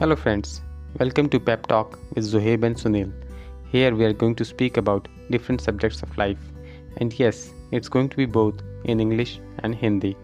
Hello friends, welcome to Pep Talk with Zohaib and Sunil. Here we are going to speak about different subjects of life. And yes, it's going to be both in English and Hindi.